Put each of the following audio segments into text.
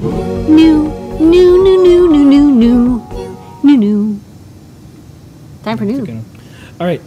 New, new, new, new, new, new, new, new, new. Time for new. All right,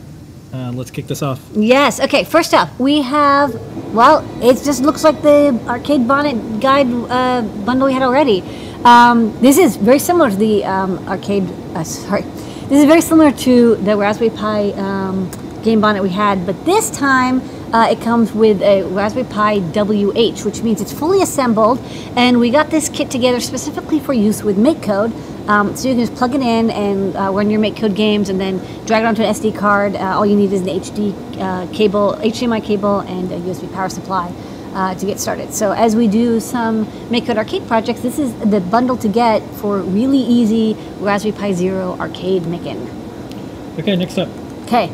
uh, let's kick this off. Yes. Okay. First up, we have. Well, it just looks like the arcade bonnet guide uh, bundle we had already. Um, this is very similar to the um, arcade. Uh, sorry, this is very similar to the Raspberry Pi um, game bonnet we had, but this time uh, it comes with a Raspberry Pi WH, which means it's fully assembled. And we got this kit together specifically for use with MakeCode. Um, so you can just plug it in and uh, run your MakeCode games, and then drag it onto an SD card. Uh, all you need is an HD uh, cable, HDMI cable, and a USB power supply. Uh, to get started. So as we do some MakeCode arcade projects, this is the bundle to get for really easy Raspberry Pi Zero arcade making. Okay, next up. Okay,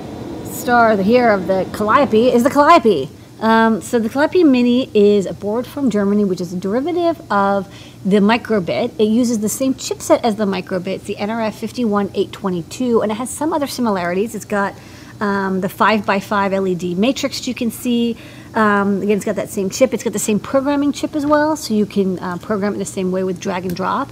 star the here of the Calliope is the Calliope. Um, so the Calliope Mini is a board from Germany, which is a derivative of the Microbit. It uses the same chipset as the Microbit, it's the NRF51822, and it has some other similarities. It's got um, the 5x5 LED matrix you can see. Um, again, it's got that same chip. It's got the same programming chip as well, so you can uh, program it the same way with drag and drop.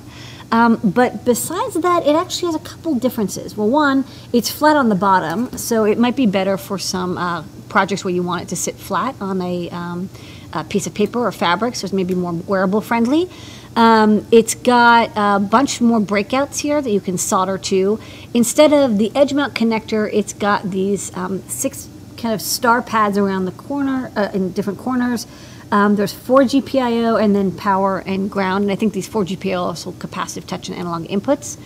Um, but besides that, it actually has a couple differences. Well, one, it's flat on the bottom, so it might be better for some uh, projects where you want it to sit flat on a, um, a piece of paper or fabric, so it's maybe more wearable friendly. Um, it's got a bunch more breakouts here that you can solder to. Instead of the edge mount connector, it's got these um, six kind of star pads around the corner, uh, in different corners. Um, there's four GPIO and then power and ground. And I think these four GPIO also capacitive touch and analog inputs.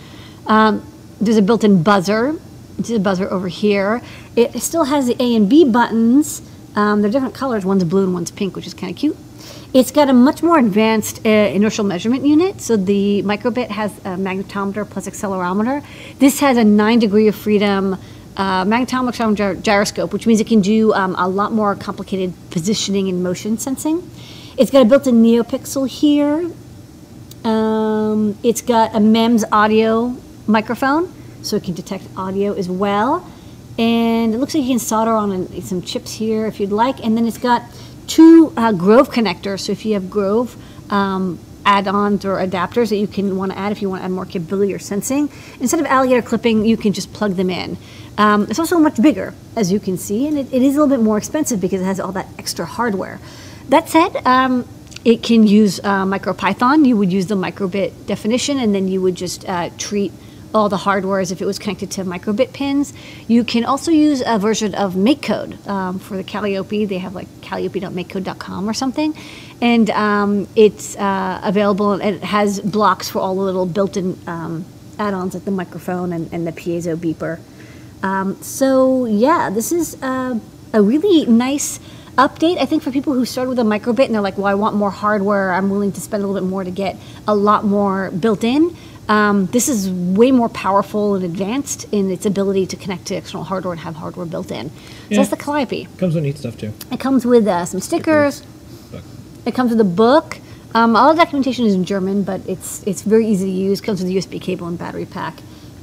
Um, there's a built-in buzzer. Is a buzzer over here. It still has the A and B buttons. Um, they're different colors. One's blue and one's pink, which is kind of cute. It's got a much more advanced uh, inertial measurement unit. So the microbit has a magnetometer plus accelerometer. This has a nine degree of freedom uh, magnetometer gy- gyroscope, which means it can do um, a lot more complicated positioning and motion sensing. It's got a built-in NeoPixel here. Um, it's got a MEMS audio microphone, so it can detect audio as well. And it looks like you can solder on some chips here if you'd like. And then it's got two uh, Grove connectors, so if you have Grove um, add-ons or adapters that you can want to add if you want to add more capability or sensing, instead of alligator clipping, you can just plug them in. Um, it's also much bigger, as you can see, and it, it is a little bit more expensive because it has all that extra hardware. That said, um, it can use uh, MicroPython. You would use the microbit definition, and then you would just uh, treat all the hardware as if it was connected to microbit pins. You can also use a version of MakeCode um, for the Calliope. They have like calliope.makecode.com or something, and um, it's uh, available. And it has blocks for all the little built-in um, add-ons like the microphone and, and the piezo beeper. Um, so yeah, this is uh, a really nice update. I think for people who started with a microbit and they're like, "Well, I want more hardware. I'm willing to spend a little bit more to get a lot more built in." Um, this is way more powerful and advanced in its ability to connect to external hardware and have hardware built in. So Yeah. that's the Calliope. Comes with neat stuff too. It comes with uh, some stickers. Book. It comes with a book. Um, all the documentation is in German, but it's it's very easy to use. Comes with a USB cable and battery pack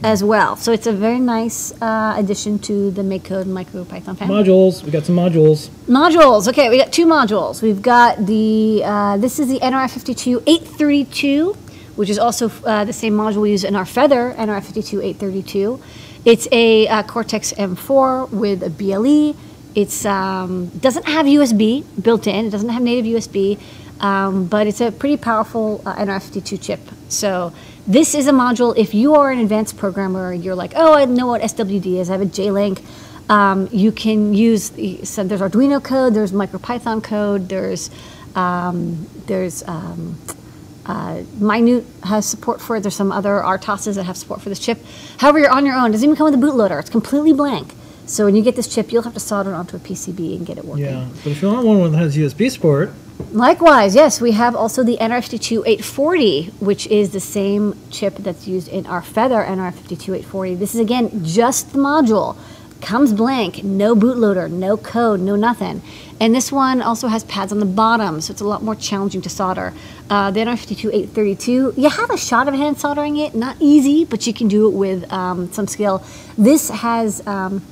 as well. So it's a very nice uh, addition to the MakeCode MicroPython family. Modules. We got some modules. Modules. Okay, we got two modules. We've got the uh, this is the NRF52 832, which is also uh, the same module we use in our Feather and NRF52 832. It's a uh, Cortex M4 with a BLE. It's um, doesn't have USB built in. It doesn't have native USB, um, but it's a pretty powerful uh, NRF52 chip. So this is a module. If you are an advanced programmer, you're like, oh, I know what SWD is. I have a JLink. Um, you can use so there's Arduino code, there's MicroPython code, there's um, there's um, uh, Mynewt has support for it. There's some other RTOSes that have support for this chip. However, you're on your own. It doesn't even come with a bootloader. It's completely blank. So when you get this chip, you'll have to solder it onto a PCB and get it working. Yeah, but if you want one that has USB support, Likewise, yes, we have also the NR52 840, which is the same chip that's used in our Feather NR52 840. This is again just the module, comes blank, no bootloader, no code, no nothing. And this one also has pads on the bottom, so it's a lot more challenging to solder. Uh, the NR52 832, you have a shot of hand soldering it, not easy, but you can do it with um, some skill. This has, um,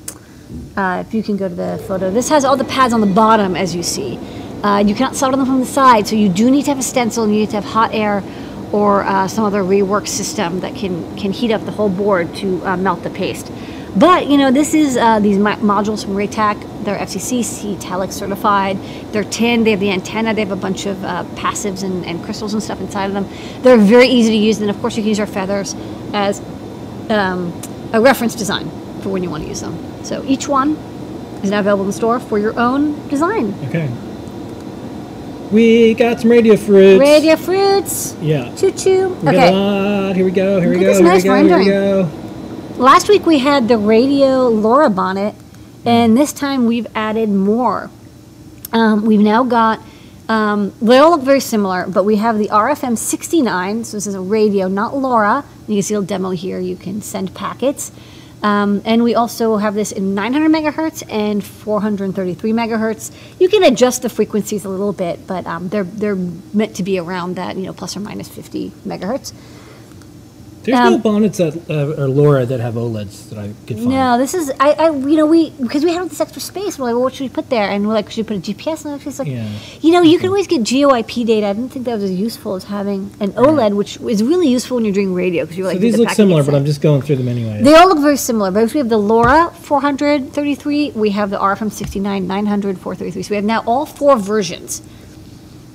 uh, if you can go to the photo, this has all the pads on the bottom, as you see. Uh, you cannot solder them from the side, so you do need to have a stencil and you need to have hot air or uh, some other rework system that can can heat up the whole board to uh, melt the paste. But you know, this is uh, these modules from Raytac. They're FCC CE TELEC certified. They're tin. They have the antenna. They have a bunch of uh, passives and, and crystals and stuff inside of them. They're very easy to use. And of course, you can use our feathers as um, a reference design for when you want to use them. So each one is now available in the store for your own design. Okay. We got some radio fruits. Radio fruits. Yeah. Choo choo. We Okay. Here we go. Here we Look at go. this Here nice we go. Here we go. Last week we had the radio LoRa bonnet, and this time we've added more. Um, we've now got, um, they all look very similar, but we have the RFM 69. So this is a radio, not LoRa. You can see a demo here. You can send packets. Um, and we also have this in 900 megahertz and 433 megahertz. You can adjust the frequencies a little bit, but um, they're they're meant to be around that, you know, plus or minus 50 megahertz. There's no Um, bonnets that uh, or LoRa that have OLEDs that I could find. No, this is I, I you know we because we have this extra space. We're like, well, what should we put there? And we're like, should we put a GPS? And it's like, Yeah. you know, you can always get GeoIP data. I didn't think that was as useful as having an OLED, which is really useful when you're doing radio because you're like. So these the look similar, but. I'm just going through them anyway. They all look very similar, but if we have the LoRa 433, we have the RFM 69 900 433. So we have now all four versions,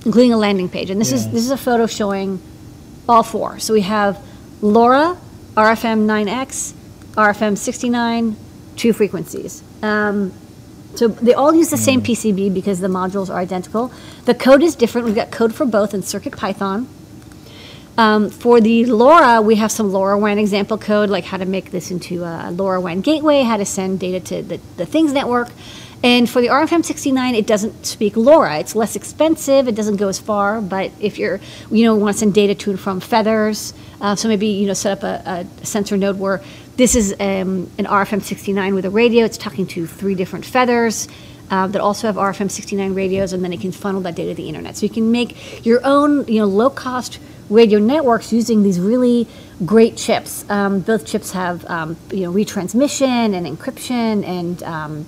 including a landing page. And this is this is a photo showing all four. So we have LoRa, RFM 9X, RFM 69, two frequencies. Um, so they all use the same PCB because the modules are identical. The code is different. We've got code for both in CircuitPython. Um, for the LoRa, we have some LoRaWAN example code, like how to make this into a LoRaWAN gateway, how to send data to the, the Things network. And for the RFM69, it doesn't speak LoRa. It's less expensive. It doesn't go as far. But if you're, you know, want to send data to and from feathers, uh, so maybe you know set up a, a sensor node where this is um, an RFM69 with a radio. It's talking to three different feathers uh, that also have RFM69 radios, and then it can funnel that data to the internet. So you can make your own, you know, low-cost radio networks using these really great chips. Um, both chips have, um, you know, retransmission and encryption, and um,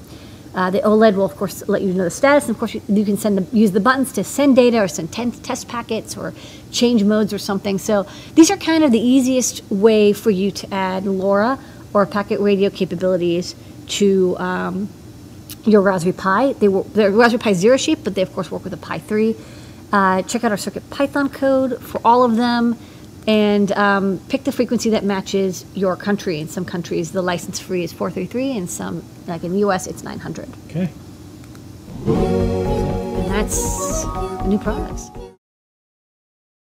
uh, the OLED will, of course, let you know the status. And of course, you, you can send the, use the buttons to send data or send test packets or change modes or something. So these are kind of the easiest way for you to add LoRa or packet radio capabilities to um, your Raspberry Pi. They were they're Raspberry Pi Zero shape, but they of course work with a Pi 3. Uh, check out our Circuit Python code for all of them, and um, pick the frequency that matches your country. In some countries, the license free is 433, and some, like in the U.S., it's 900. Okay. And that's new products.